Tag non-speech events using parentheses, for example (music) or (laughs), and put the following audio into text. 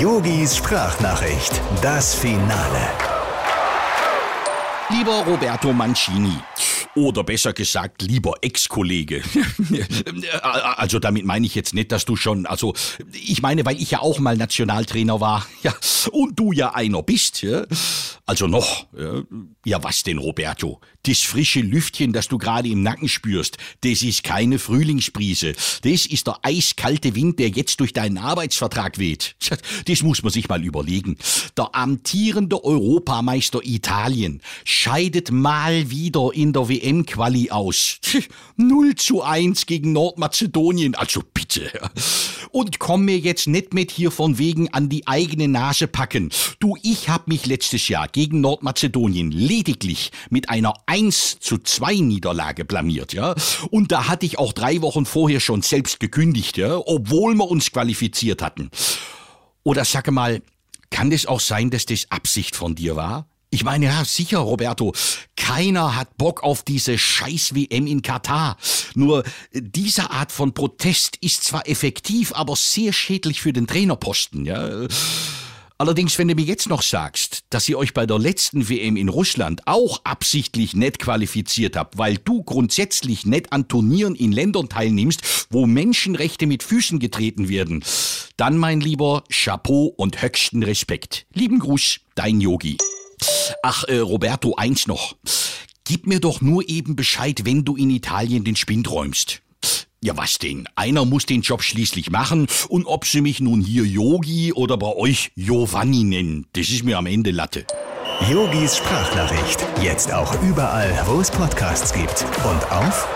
Yogis Sprachnachricht, das Finale. Lieber Roberto Mancini, oder besser gesagt, lieber Ex-Kollege. (laughs) also damit meine ich jetzt nicht, dass du schon, also ich meine, weil ich ja auch mal Nationaltrainer war, ja, und du ja einer bist, ja. Also noch, ja, ja was denn, Roberto? Das frische Lüftchen, das du gerade im Nacken spürst, das ist keine Frühlingsbrise. Das ist der eiskalte Wind, der jetzt durch deinen Arbeitsvertrag weht. (laughs) Das muss man sich mal überlegen. Der amtierende Europameister Italien scheidet mal wieder in der WM-Quali aus. (laughs) 0 zu 1 gegen Nordmazedonien. Also bitte. Und komm mir jetzt nicht mit hier von wegen an die eigene Nase packen. Du, ich hab mich letztes Jahr gegen Nordmazedonien lediglich mit einer 1 zu 2 Niederlage blamiert, ja. Und da hatte ich auch drei Wochen vorher schon selbst gekündigt, ja, obwohl wir uns qualifiziert hatten. Oder sag mal, kann es auch sein, dass das Absicht von dir war? Ich meine, ja, sicher, Roberto. Keiner hat Bock auf diese Scheiß-WM in Katar. Nur diese Art von Protest ist zwar effektiv, aber sehr schädlich für den Trainerposten, ja. Allerdings, wenn du mir jetzt noch sagst, dass ihr euch bei der letzten WM in Russland auch absichtlich nicht qualifiziert habt, weil du grundsätzlich nicht an Turnieren in Ländern teilnimmst, wo Menschenrechte mit Füßen getreten werden, dann mein lieber Chapeau und höchsten Respekt. Lieben Gruß, dein Yogi. Ach, äh, Roberto, eins noch. Gib mir doch nur eben Bescheid, wenn du in Italien den Spind räumst. Ja, was denn? Einer muss den Job schließlich machen und ob sie mich nun hier Yogi oder bei euch Giovanni nennen, das ist mir am Ende Latte. Yogis Sprachnachricht, jetzt auch überall, wo es Podcasts gibt und auf